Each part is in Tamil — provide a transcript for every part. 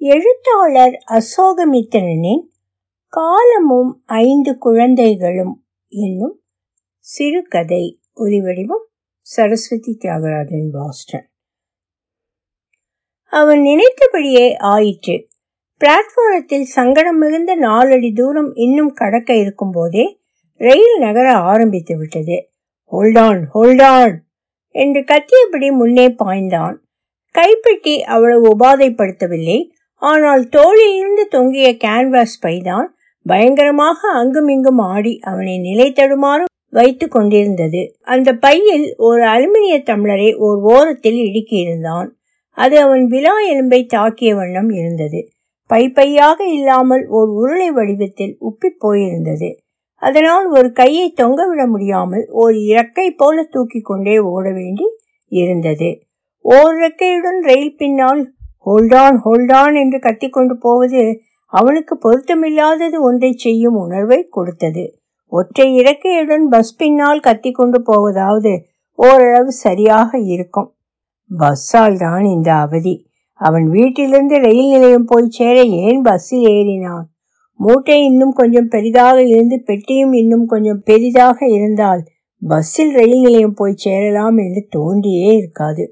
எழுத்தாளர் அசோகமித்திரனின் காலமும் ஐந்து குழந்தைகளும் என்னும் சிறுகதை ஒலிவடிவம் சரஸ்வதி தியாகராஜன் பாஸ்டன். அவன் நினைத்தபடியே ஆயிற்று. பிளாட்ஃபாரத்தில் சங்கடம் மிகுந்த நாலடி தூரம் இன்னும் கடக்க இருக்கும் போதே ரயில் நகர ஆரம்பித்து விட்டது. ஹோல்டான் ஹோல்டான் என்று கத்தியபடி முன்னே பாய்ந்தான். கைப்பெட்டி அவ்வளவு உபாதைப்படுத்தவில்லை. ஆனால் தோழியிலிருந்து தொங்கிய கேன்வாஸ் பைதான் பயங்கரமாக அங்குமிங்கும் ஆடி அவனை நிலை தடுமாறு வைத்து கொண்டிருந்தது. அந்த பையில் ஒரு அலுமினிய தமிழரை ஓர் ஓரத்தில் இடுக்கியிருந்தான் அது அவன் விழா எலும்பை தாக்கிய வண்ணம் இருந்தது. பை பையாக இல்லாமல் ஓர் உருளை வடிவத்தில் உப்பி போயிருந்தது. அதனால் ஒரு கையை தொங்கவிட முடியாமல் ஒரு இறக்கை போல தூக்கி கொண்டே ஓட வேண்டி இருந்தது. ஓர் இறக்கையுடன் ரயில் பின்னால் ஹோல்டான் ஹோல்டான் என்று கத்திக்கொண்டு போவது அவனுக்கு பொருத்தமில்லாதது ஒன்றை செய்யும் உணர்வை கொடுத்தது. ஒற்றை இறக்கையுடன் பஸ் பின்னால் கத்திக்கொண்டு போவதாவது ஓரளவு சரியாக இருக்கும். பஸ்ஸால் தான் இந்த அவதி. அவன் வீட்டிலிருந்து ரயில் நிலையம் போய் சேர ஏன் பஸ்ஸில் ஏறினான்? மூட்டை இன்னும் கொஞ்சம் பெரிதாக இருந்து பெட்டியும் இன்னும் கொஞ்சம் பெரிதாக இருந்தால் பஸ்ஸில் ரயில் நிலையம் போய் சேரலாம் என்று தோன்றியே இருக்காது.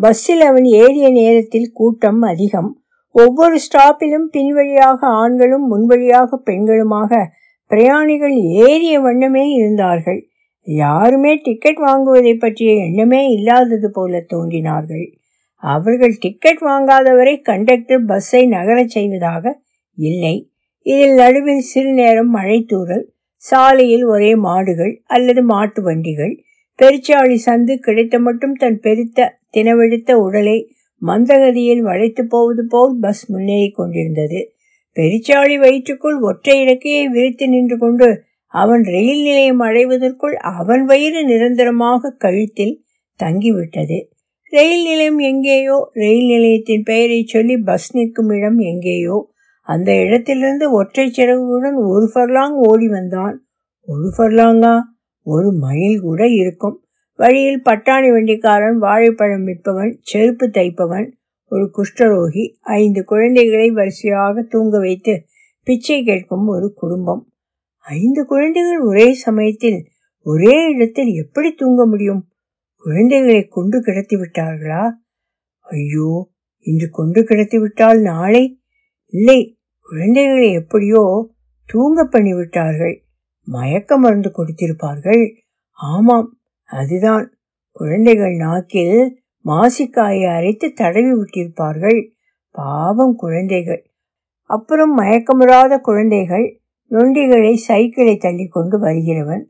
பஸ்ஸில் அவன் ஏறிய நேரத்தில் கூட்டம் அதிகம். ஒவ்வொரு ஸ்டாப்பிலும் பின்வழியாக ஆண்களும் முன்வழியாக பெண்களுமாக பிரயாணிகள் ஏறிய வண்ணமே இருந்தார்கள். யாருமே டிக்கெட் வாங்குவதை பற்றிய எண்ணமே இல்லாதது போல தோன்றினார்கள். அவர்கள் டிக்கெட் வாங்காதவரை கண்டக்டர் பஸ்ஸை நகரச் செய்வதாக இல்லை. இதில் நடுவில் சிறு நேரம் மழை தூறல் சாலையில் ஒரே மாடுகள் அல்லது மாட்டு வண்டிகள் பெருச்சாளி சந்து கிடைத்த மட்டும் தன் பெருத்த தினவெடுத்த உடலை மந்தகதியில் வளைத்து போவது போல் பஸ் முன்னேறி கொண்டிருந்தது. பெருச்சாளி வயிற்றுக்குள் ஒற்றை இறக்கையை விரித்து நின்று கொண்டு அவன் ரயில் நிலையம் அடைவதற்குள் அவன் வயிறு நிரந்தரமாக கழுத்தில் தங்கிவிட்டது. ரயில் நிலையம் எங்கேயோ? ரயில் நிலையத்தின் பெயரை சொல்லி பஸ் நிற்கும் இடம் எங்கேயோ? அந்த இடத்திலிருந்து ஒற்றை சிறகுடன் ஒரு ஃபர்லாங் ஓடி வந்தான். ஒரு ஃபர்லாங்கா? ஒரு மைல் கூட இருக்கும். வழியில் பட்டாணி வண்டிக்காரன் வாழைப்பழம் விற்பவன் செருப்பு தைப்பவன் ஒரு குஷ்டரோகி ஐந்து குழந்தைகளை வரிசையாக தூங்க வைத்து பிச்சை கேட்கும் ஒரு குடும்பம். ஐந்து குழந்தைகள் ஒரே சமயத்தில் ஒரே இடத்தில் எப்படி தூங்க முடியும்? குழந்தைகளை கொண்டு கிடத்தி விட்டார்களா? ஐயோ இன்று கொண்டு கிடத்தி விட்டால் நாளை? இல்லை குழந்தைகளை எப்படியோ தூங்க பண்ணிவிட்டார்கள். மயக்க மருந்து கொடுத்திருப்பார்கள். ஆமாம் அதுதான். குழந்தைகள் நாக்கில் மாசிக்காயை அரைத்து தடவி விட்டிருப்பார்கள். பாவம் குழந்தைகள். அப்புறம் மயக்கமுறாத குழந்தைகள் நொண்டிகளை சைக்கிளை தள்ளி கொண்டு வருகிறவன்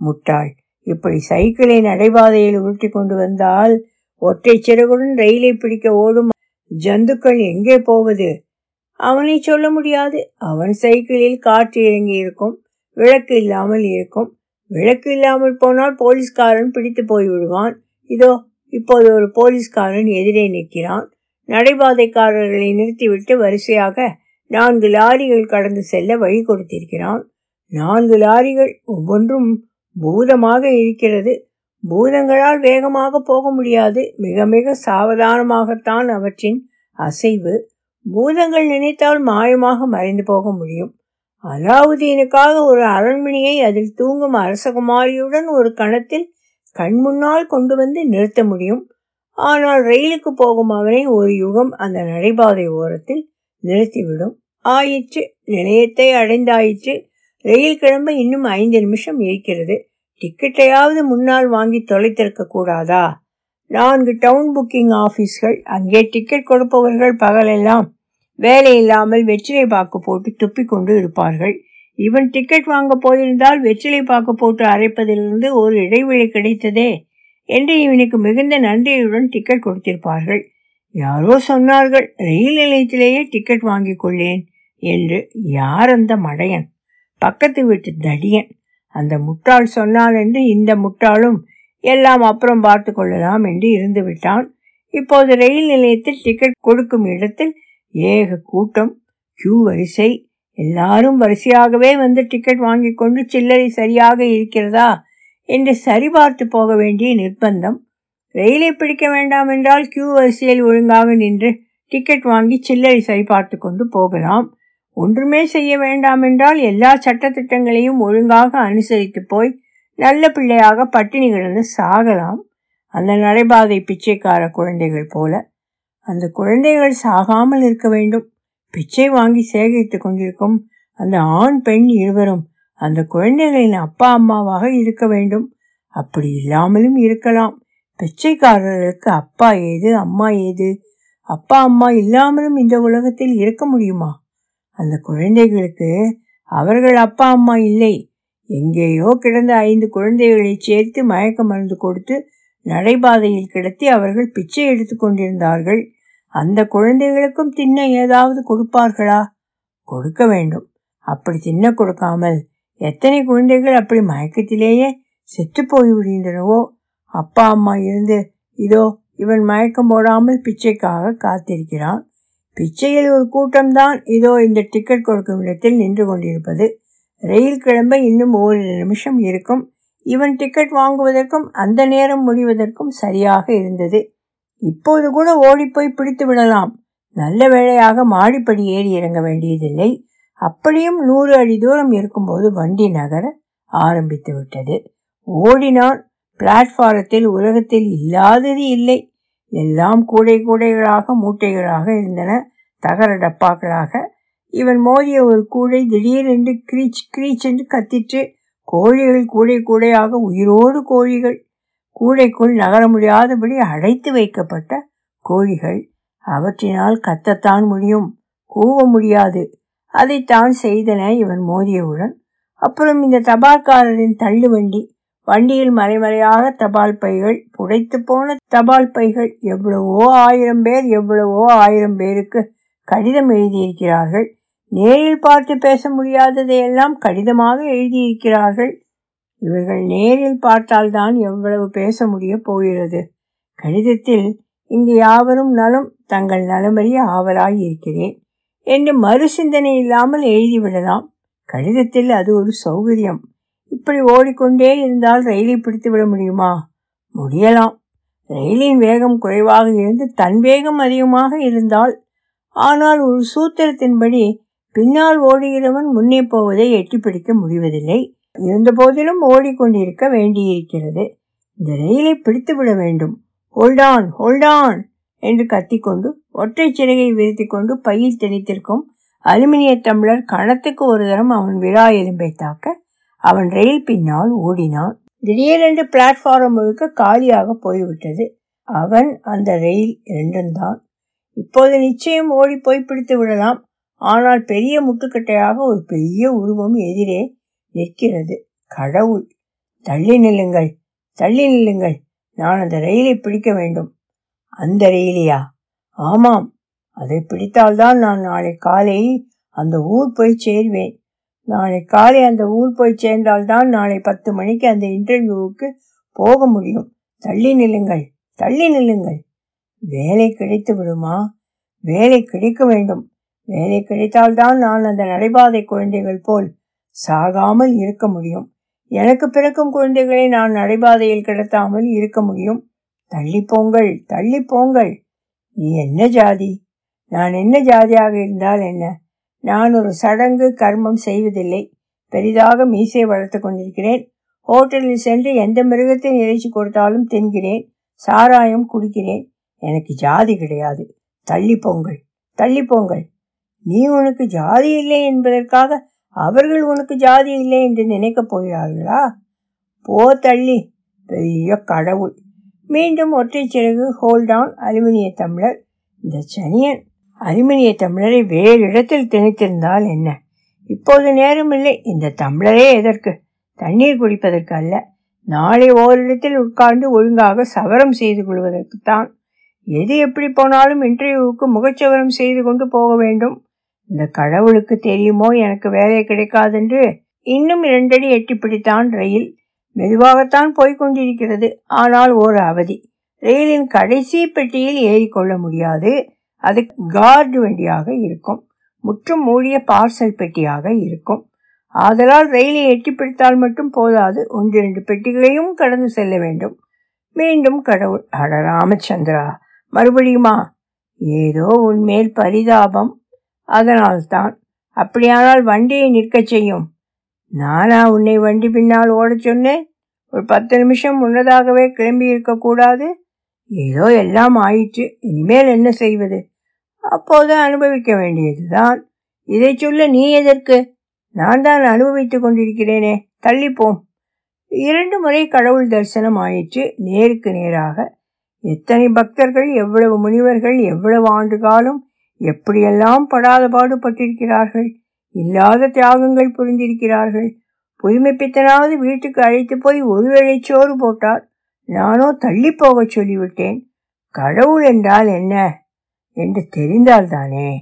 முட்டாள். இப்படி சைக்கிளை நடைபாதையில் உருட்டி கொண்டு வந்தால் ஒற்றை சிறகுடன் ரயிலை பிடிக்க ஓடும் ஜந்துக்கள் எங்கே போவது? அவனை சொல்ல முடியாது. அவன் சைக்கிளில் காற்று இறங்கி இருக்கும் விளக்கு இல்லாமல் இருக்கும். விளக்கு இல்லாமல் போனால் போலீஸ்காரன் பிடித்து போய்விடுவான் இதோ இப்போது ஒரு போலீஸ்காரன் எதிரே நிற்கிறான். நடைபாதைக்காரர்களை நிறுத்திவிட்டு வரிசையாக நான்கு லாரிகள் கடந்து செல்ல வழி கொடுத்திருக்கிறான். நான்கு லாரிகள் ஒவ்வொன்றும் பூதமாக இருக்கிறது. பூதங்களால் வேகமாக போக முடியாது. மிக மிக சாவதானமாகத்தான் அவற்றின் அசைவு. பூதங்கள் நினைத்தால் மாயமாக மறைந்து போக முடியும். அலாவுதீனுக்காக ஒரு அரண்மனையை அதில் தூங்கும் அரசகுமாரியுடன் ஒரு கணத்தில் கண் முன்னால் கொண்டு வந்து நிறுத்த முடியும். ஆனால் ரயிலுக்கு போகும் அவனை ஒரு யுகம் அந்த நடைபாதை ஓரத்தில் நிறுத்திவிடும். ஆயிற்று நிலையத்தை அடைந்தாயிற்று. ரயில் கிளம்ப இன்னும் ஐந்து நிமிஷம் இருக்கிறது. டிக்கெட்டையாவது முன்னால் வாங்கி தொலைத்திருக்க கூடாதா? நான்கு டவுன் புக்கிங் ஆபீஸ்கள் அங்கே டிக்கெட் கொடுப்பவர்கள் பகலெல்லாம் வேலை இல்லாமல் வெற்றிலை பாக்கு போட்டு துப்பிக்கொண்டு இருப்பார்கள். இவன் டிக்கெட் வாங்க போயிருந்தால் வெற்றிலை பாக்கு போட்டு அரைப்பதிலிருந்து ஒரு இடைவெளி கிடைத்ததே என்று இவனுக்கு மிகுந்த நன்றியுடன் டிக்கெட் கொடுத்திருப்பார்கள். யாரோ சொன்னார்கள் ரயில் நிலையத்திலேயே டிக்கெட் வாங்கிக் கொள்ளேன் என்று யார் அந்த மடையன்? பக்கத்து வீட்டு தடியன். அந்த முட்டாள் சொன்னான் என்று இந்த முட்டாளும் எல்லாம் அப்புறம் பார்த்து கொள்ளலாம் என்று இருந்து விட்டான் இப்போது ரயில் நிலையத்தில் டிக்கெட் கொடுக்கும் இடத்தில் ஏக கூட்டம் கியூ வரிசை. எல்லாரும் வரிசையாகவே வந்து டிக்கெட் வாங்கி கொண்டு சில்லறை சரியாக இருக்கிறதா என்று சரிபார்த்து போக வேண்டிய நிர்பந்தம். ரயிலை பிடிக்க வேண்டாம் என்றால் கியூ வரிசையில் ஒழுங்காக நின்று டிக்கெட் வாங்கி சில்லறை சரிபார்த்து கொண்டு போகலாம். ஒன்றுமே செய்ய வேண்டாம் என்றால் எல்லா சட்டத்திட்டங்களையும் ஒழுங்காக அனுசரித்து போய் நல்ல பிள்ளையாக பட்டினி கிடந்து சாகலாம். அந்த நடைபாதை பிச்சைக்கார குழந்தைகள் போல. அந்த குழந்தைகள் சாகாமல் இருக்க வேண்டும். பிச்சை வாங்கி சேகரித்து கொண்டிருக்கும் அந்த ஆண் பெண் இருவரும் அந்த குழந்தைகளின் அப்பா அம்மாவாக இருக்க வேண்டும். அப்படி இல்லாமலும் இருக்கலாம். பிச்சைக்காரர்களுக்கு அப்பா ஏது அம்மா ஏது? அப்பா அம்மா இல்லாமலும் இந்த உலகத்தில் இருக்க முடியுமா? அந்த குழந்தைகளுக்கு அவர்கள் அப்பா அம்மா இல்லை. எங்கேயோ கிடந்த ஐந்து குழந்தைகளை சேர்த்து மயக்க மருந்து கொடுத்து நடைபாதையில் கிடத்தி அவர்கள் பிச்சை எடுத்து கொண்டிருந்தார்கள். அந்த குழந்தைகளுக்கும் தின்ன ஏதாவது கொடுப்பார்களா? கொடுக்க வேண்டும். அப்படி தின்ன கொடுக்காமல் எத்தனை குழந்தைகள் அப்படி மயக்கத்திலேயே செத்து போய்விடுகின்றனவோ? அப்பா அம்மா இருந்து இதோ இவன் மயக்கம் போடாமல் பிச்சைக்காக காத்திருக்கிறான். பிச்சையில் ஒரு கூட்டம்தான் இதோ இந்த டிக்கெட் கொடுக்கும் இடத்தில் நின்று கொண்டிருப்பது. ரயில் கிளம்ப இன்னும் ஓரிரு நிமிஷம் இருக்கும். இவன் டிக்கெட் வாங்குவதற்கும் அந்த நேரம் முடிவதற்கும் சரியாக இருந்தது. இப்போது கூட ஓடிப்போய் பிடித்து விடலாம். நல்ல வேளையாக மாடிப்படி ஏறி இறங்க வேண்டியதில்லை. அப்படியும் நூறு அடி தூரம் இருக்கும்போது வண்டி நகர ஆரம்பித்து விட்டது. ஓடினான் பிளாட்ஃபாரத்தில் உலகத்தில் இல்லாதது இல்லை. எல்லாம் கூடை கூடைகளாக மூட்டைகளாக இருந்தன. தகர டப்பாக்களாக. இவன் மோதிய ஒரு கூடை திடீரென்று கிரீச் கிரீச் என்று கத்திற்று. கோழிகள் கூடை கூடையாக உயிரோடு கோழிகள். கூடைக்குள் நகர முடியாதபடி அடைத்து வைக்கப்பட்ட கோழிகள் அவற்றினால் கத்தத்தான் முடியும் கூவ முடியாது. அதைத்தான் செய்தன இவன் மோதியவுடன் அப்புறம் இந்த தபால்காரரின் தள்ளு வண்டி வண்டியில் மறைமறையாக தபால் பைகள் புடைத்து போன தபால் பைகள் எவ்வளவோ ஆயிரம் பேர் எவ்வளவோ ஆயிரம் பேருக்கு கடிதம் எழுதியிருக்கிறார்கள். நேரில் பார்த்து பேச முடியாததையெல்லாம் கடிதமாக எழுதியிருக்கிறார்கள். இவர்கள் நேரில் பார்த்தால்தான் எவ்வளவு பேச முடிய போகிறது. கடிதத்தில் இங்கு யாவரும் நலம் தங்கள் நலமறிய ஆவலாய் இருக்கிறேன் என்று மறு சிந்தனை இல்லாமல் எழுதிவிடலாம். கடிதத்தில் அது ஒரு சௌகரியம். இப்படி ஓடிக்கொண்டே இருந்தால் ரயிலை பிடித்து விட முடியுமா? முடியலாம். ரயிலின் வேகம் குறைவாக இருந்து தன் வேகம் அதிகமாக இருந்தால் ஆனால் ஒரு சூத்திரத்தின்படி பின்னால் ஓடுகிறவன் முன்னே போவதை எட்டி பிடிக்க முடிவதில்லை. இருந்த போதிலும் ஓடிக்கொண்டிருக்க வேண்டியிருக்கிறது. இந்த ரயிலை பிடித்து விட வேண்டும் ஹோல்டான் ஹோல்டான் என்று கத்திக்கொண்டு ஒற்றை சிறகை விரித்து கொண்டு பையில் திணித்திருக்கும் அலுமினிய டம்ளர் கணத்துக்கு ஒரு தரம் அவன் விழா எலும்பை தாக்க அவன் ரயில் பின்னால் ஓடினான். திடீரென்று பிளாட்ஃபாரம் முழுக்க காலியாக போய்விட்டது. அவன் அந்த ரயில் இரண்டும் தான் இப்போது நிச்சயம் ஓடி போய் பிடித்து விடலாம் ஆனால் பெரிய முட்டுக்கட்டையாக ஒரு பெரிய உருவம் எதிரே நிற்கிறது. கடவுள் தள்ளி நில்லுங்கள் தள்ளி நில்லுங்கள். நான் அந்த ரயிலை பிடிக்க வேண்டும். அந்த ரயிலையா? ஆமாம். அதை பிடித்தால்தான் நான் நாளை காலை அந்த ஊர் போய் சேர்வேன். நாளை காலை அந்த ஊர் போய் சேர்ந்தால்தான் நாளை பத்து மணிக்கு அந்த இன்டர்வியூவுக்கு போக முடியும். தள்ளி நில்லுங்கள் தள்ளி நில்லுங்கள். வேலை கிடைத்து விடுமா? வேலை கிடைக்க வேண்டும். வேலை கிடைத்தால்தான் நான் அந்த நடைபாதை குழந்தைகள் போல் சாகாமல் இருக்க முடியும். எனக்கு பிறக்கும் குழந்தைகளை நான் நடைபாதையில் கிடத்தாமல் இருக்க முடியும். தள்ளி போங்கள் தள்ளி போங்கள் நீ என்ன ஜாதி? நான் என்ன ஜாதியாக இருந்தால் என்ன? நான் ஒரு சடங்கு கர்மம் செய்வதில்லை. பெரிதாக மீசை வளர்த்து கொண்டிருக்கிறேன். ஹோட்டலில் சென்று எந்த மிருகத்தின் இறைச்சி கொடுத்தாலும் தின்கிறேன். சாராயம் குடிக்கிறேன். எனக்கு ஜாதி கிடையாது. தள்ளி போங்கள் தள்ளி போங்கள் நீ உனக்கு ஜாதி இல்லை என்பதற்காக அவர்கள் உனக்கு ஜாதி இல்லை என்று நினைக்கப் போகிறார்களா? போ தள்ளி பெரிய கடவுள். மீண்டும் ஒற்றை சிறகு ஹோல்டான் அலுமினிய தமிழர். இந்த சனியன் அலுமினிய தமிழரை வேறு இடத்தில் திணித்திருந்தால் என்ன? இப்போது நேரமில்லை இந்த தமிழரே எதற்கு? தண்ணீர் குடிப்பதற்கு அல்ல. நாளை ஓரிடத்தில் உட்கார்ந்து ஒழுங்காக சவரம் செய்து கொள்வதற்குத்தான். எது எப்படி போனாலும் இன்டர்வியூவுக்கு முகச்சவரம் செய்து கொண்டு போக வேண்டும். இந்த கடவுளுக்கு தெரியுமோ? எனக்கு வேலை கிடைக்காதென்று இன்னும் இரண்டடி எட்டி பிடித்தான் ரயில். மெதுவாகத்தான் போய்கொண்டிருக்கிறது ஆனால் ஒரு அவதி. ரயிலின் கடைசி பெட்டியில் ஏறிக்கொள்ள முடியாது. அது கார்டு வண்டியாக இருக்கும். முற்றும் மூடிய பார்சல் பெட்டியாக இருக்கும். ஆதலால் ரயிலை எட்டி பிடித்தால் மட்டும் போதாது. ஒன்று இரண்டு பெட்டிகளையும் கடந்து செல்ல வேண்டும். மீண்டும் கடவுள். அட ராமச்சந்திரா மறுபடியுமா? ஏதோ உன்மேல் பரிதாபம். அதனால்தான் அப்படியானால் வண்டியை நிற்கச் செய்யும். நானா உன்னை வண்டி பின்னால் ஓடச் சொன்னேன்? ஒரு பத்து நிமிஷம் முன்னதாகவே கிளம்பி இருக்கக்கூடாது ஏதோ எல்லாம் ஆயிற்று இனிமேல் என்ன செய்வது? அப்போது அனுபவிக்க வேண்டியதுதான். இதை சொல்ல நீ எதற்கு? நான் தான் அனுபவித்துக் கொண்டிருக்கிறேனே தள்ளிப்போம். இரண்டு முறை கடவுள் தரிசனம் ஆயிற்று நேருக்கு நேராக. எத்தனை பக்தர்கள் எவ்வளவு முனிவர்கள் எவ்வளவு ஆண்டு காலம் எப்படியெல்லாம் படாத பாடுபட்டிருக்கிறார்கள்? இல்லாத தியாகங்கள் புரிந்திருக்கிறார்கள். புதுமைப்பித்தனாவது வீட்டுக்கு அழைத்து போய் ஒரு சோறு போட்டார் நானோ தள்ளிப்போகச் சொல்லிவிட்டேன். கடவுள் என்றால் என்ன? என்று தெரிந்தால்தானே?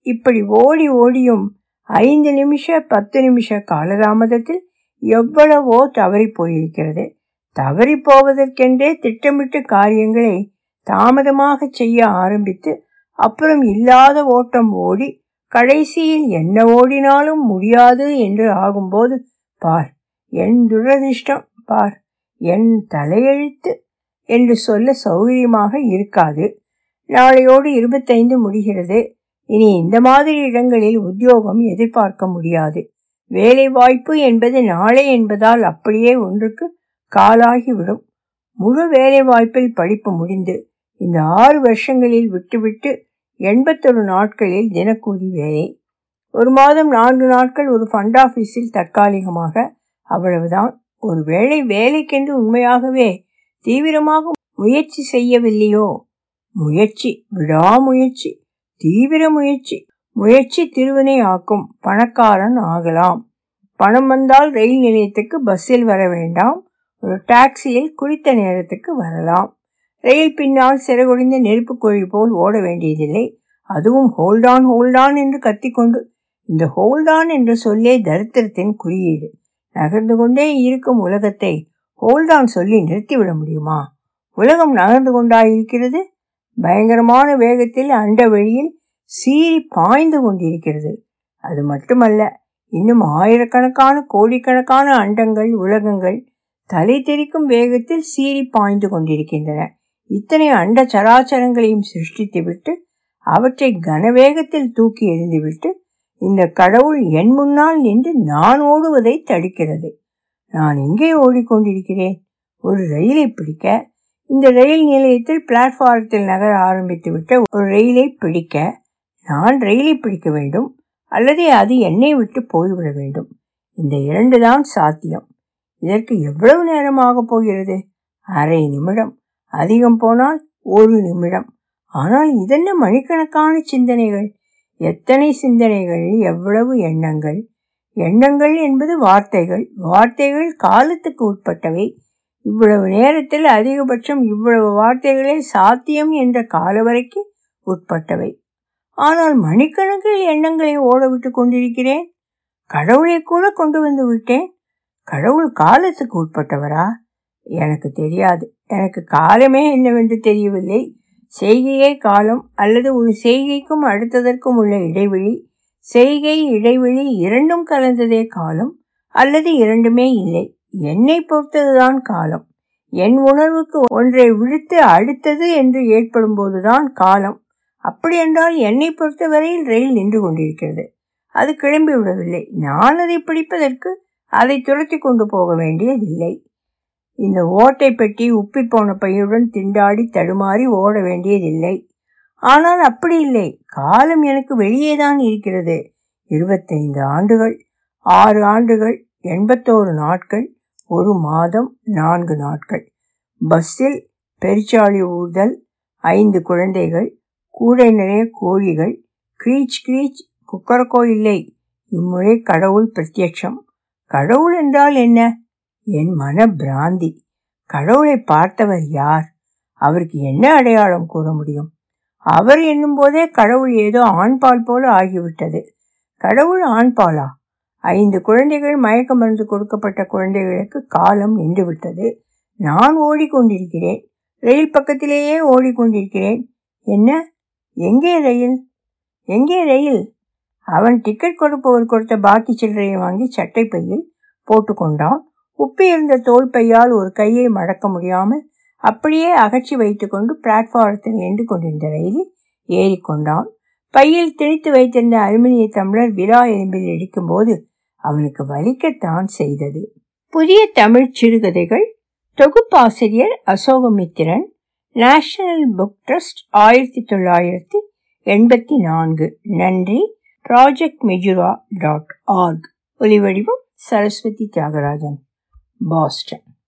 இப்படி ஓடி ஓடியும் ஐந்து நிமிஷ பத்து நிமிஷ காலதாமதத்தில் எவ்வளவோ தவறி போயிருக்கிறது. தவறி போவதற்கென்றே திட்டமிட்டு காரியங்களை தாமதமாக செய்ய ஆரம்பித்து அப்புறம் இல்லாத ஓட்டம் ஓடி கடைசியில் என்ன ஓடினாலும் முடியாது என்று ஆகும்போது பார் என் துரதிர்ஷ்டம் பார் என் தலையெழுத்து என்று சொல்ல சௌகரியமாக இருக்காது. நாளையோடு இருபத்தைந்து முடிகிறது இனி இந்த மாதிரி இடங்களில் உத்தியோகம் எதிர்பார்க்க முடியாது. வேலை வாய்ப்பு என்பது நாளை என்பதால் அப்படியே ஒன்றுக்கு காலாகிவிடும். முழு வேலை வாய்ப்பில் படிப்பு முடிந்து இந்த ஆறு வருஷங்களில் விட்டுவிட்டு எண்பத்தொரு நாட்களில் தினக்கூலி வேலை. ஒரு மாதம் நான்கு நாட்கள் ஒரு ஃபண்ட் ஆஃபீஸில் தற்காலிகமாக அவ்வளவுதான். ஒரு வேளை வேலைக்கென்று உண்மையாகவே தீவிரமாக முயற்சி செய்யவில்லையோ? முயற்சி விடாமுயற்சி தீவிர முயற்சி. முயற்சி திருவினை ஆக்கும் பணக்காரன் ஆகலாம். பணம் வந்தால் ரயில் நிலையத்துக்கு பஸ்ஸில் வர வேண்டாம். ஒரு டாக்ஸியில் குறித்த நேரத்துக்கு வரலாம். ரயில் பின்னால் சிறகுடிந்த நெருப்பு கோழி போல் ஓட வேண்டியதில்லை. அதுவும் ஹோல்டான் ஹோல்டான் என்று கத்திக்கொண்டு இந்த ஹோல்டான் என்ற சொல்லே தரித்திரத்தின் குறியீடு. நகர்ந்து கொண்டே இருக்கும் உலகத்தை ஹோல்டான் சொல்லி நிறுத்திவிட முடியுமா? உலகம் நகர்ந்து கொண்டாயிருக்கிறது. பயங்கரமான வேகத்தில் அண்ட வழியில் சீறி பாய்ந்து கொண்டிருக்கிறது. அது மட்டுமல்ல இன்னும் ஆயிரக்கணக்கான கோடிக்கணக்கான அண்டங்கள் உலகங்கள் தலை தெரிக்கும் வேகத்தில் சீறி பாய்ந்து கொண்டிருக்கின்றன. இத்தனை அண்ட சராச்சரங்களையும் சிருஷ்டித்துவிட்டு அவற்றை கனவேகத்தில் தூக்கி எறிந்துவிட்டு இந்த கடவுள் என் முன்னால் நின்று நான் ஓடுவதை தடுக்கிறது. நான் எங்கே ஓடிக்கொண்டிருக்கிறேன்? ஒரு ரயிலை பிடிக்க இந்த ரயில் நிலையத்தில் பிளாட்ஃபாரத்தில் நகர ஆரம்பித்து விட்ட ஒரு ரயிலை பிடிக்க நான் ரயிலை பிடிக்க வேண்டும் அல்லது அது என்னை விட்டு போய்விட வேண்டும். இந்த இரண்டு தான் சாத்தியம். இதற்கு எவ்வளவு நேரமாக போகிறது? அரை நிமிடம். அதிகம் போனால் ஒரு நிமிடம். ஆனால் இதென்ன மணிக்கணக்கான சிந்தனைகள்? எத்தனை சிந்தனைகள் எவ்வளவு எண்ணங்கள்? எண்ணங்கள் என்பது வார்த்தைகள். வார்த்தைகள் காலத்துக்கு உட்பட்டவை. இவ்வளவு நேரத்தில் அதிகபட்சம் இவ்வளவு வார்த்தைகளே சாத்தியம் என்ற காலவரைக்கு உட்பட்டவை. ஆனால் மணிக்கணக்கில் எண்ணங்களை ஓடவிட்டு கொண்டிருக்கிறேன்? கடவுளை கூட கொண்டு வந்து விட்டேன்? கடவுள் காலத்துக்கு உட்பட்டவரா? எனக்கு தெரியாது. எனக்கு காலமே என்னவென்று தெரியவில்லை. செய்கையே காலம் அல்லது ஒரு செய்கைக்கும் அடுத்ததற்கும் உள்ள இடைவெளி செய்கை இடைவெளி இரண்டும் கலந்ததே காலம் அல்லது இரண்டுமே இல்லை. என்னை பொறுத்ததுதான் காலம். என் உணர்வுக்கு ஒன்றை விடுத்து அடுத்தது என்று ஏற்படும் போதுதான் காலம். அப்படி என்றால் என்னை பொறுத்தவரையில் ரயில் நின்று கொண்டிருக்கிறது. அது கிளம்பி விடவில்லை. நான் அதை பிடிப்பதற்கு அதை துரத்தி கொண்டு போக வேண்டியதில்லை. இந்த ஓட்டை பெட்டி உப்பி போன பையுடன் திண்டாடி தடுமாறி ஓட வேண்டியதில்லை. ஆனால் அப்படி இல்லை. காலம் எனக்கு வெளியேதான் இருக்கிறது. இருபத்தைந்து ஆண்டுகள் ஆறு ஆண்டுகள் எண்பத்தோரு நாட்கள் ஒரு மாதம் நான்கு நாட்கள். பஸ்ஸில் பெருச்சாளி ஊர்தல் ஐந்து குழந்தைகள் கூடை நிறைய கோழிகள் கிரீச் கிரீச் குக்கரக்கோ இல்லை. இம்முறை கடவுள் பிரத்யட்சம். கடவுள் என்றால் என்ன? என் மன பிராந்தி கடவுளை பார்த்தவர் யார்? அவருக்கு என்ன அடையாளம் கூற முடியும்? அவர் என்னும் போதே கடவுள் ஏதோ ஆண்பால் போல ஆகிவிட்டது. கடவுள் ஆண்பாலா? ஐந்து குழந்தைகள் மயக்க மருந்து கொடுக்கப்பட்ட குழந்தைகளுக்கு காலம் நின்றுவிட்டது. நான் ஓடிக்கொண்டிருக்கிறேன். ரயில் பக்கத்திலேயே ஓடிக்கொண்டிருக்கிறேன். என்ன? எங்கே ரயில்? எங்கே ரயில்? அவன் டிக்கெட் கொடுப்பவர் கொடுத்த பாக்கி சில்லறையை வாங்கி சட்டை பையில் போட்டுக்கொண்டான். உப்பி இருந்த தோல் பையால் ஒரு கையை மடக்க முடியாமல் அப்படியே அகற்றி வைத்துக்கொண்டு பிளாட்ஃபாரத்தில் நின்று கொண்டிருந்த ரயிலில் ஏறிக்கொண்டான். பையில் திணித்து வைத்திருந்த அலுமினிய தமிழர் விழா எலும்பில் இடிக்கும்போது அவனுக்கு வலிக்கத்தான் செய்தது. புதிய தமிழ் சிறுகதைகள் தொகுப்பாசிரியர் அசோகமித்திரன் நேஷனல் புக் ட்ரஸ்ட் ஆயிரத்தி தொள்ளாயிரத்தி எண்பத்தி நான்கு. நன்றி. ப்ராஜெக்ட் மெஜுரா டாட் ஆர்க் ஒலிவடிவம் சரஸ்வதி தியாகராஜன். பாஸ்டன்